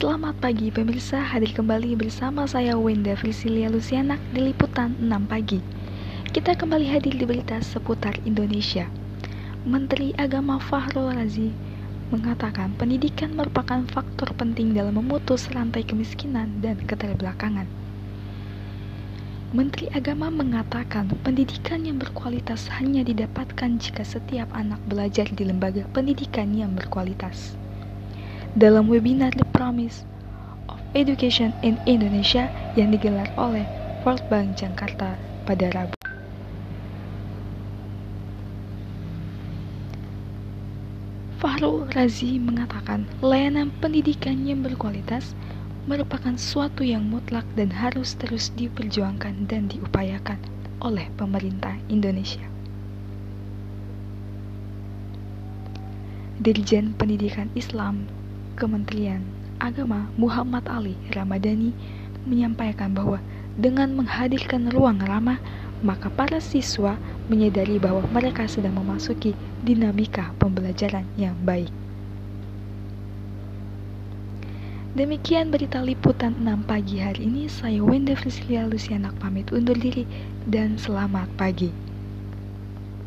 Selamat pagi pemirsa, hadir kembali bersama saya Wenda Frisilia Lucianak di Liputan 6 Pagi. Kita kembali hadir di berita seputar Indonesia. Menteri Agama Fahrul Razi mengatakan pendidikan merupakan faktor penting dalam memutus rantai kemiskinan dan keterbelakangan. Menteri Agama mengatakan pendidikan yang berkualitas hanya didapatkan jika setiap anak belajar di lembaga pendidikan yang berkualitas dalam webinar The Promise of Education in Indonesia yang digelar oleh World Bank Jakarta pada Rabu. Fahrul Razi mengatakan layanan pendidikan yang berkualitas merupakan suatu yang mutlak dan harus terus diperjuangkan dan diupayakan oleh pemerintah Indonesia. Dirjen Pendidikan Islam Kementerian Agama Muhammad Ali Ramadhani menyampaikan bahwa dengan menghadirkan ruang ramah, maka para siswa menyadari bahwa mereka sedang memasuki dinamika pembelajaran yang baik. Demikian berita liputan 6 pagi hari ini. Saya Wenda Frisilia Lucianak pamit undur diri dan selamat pagi.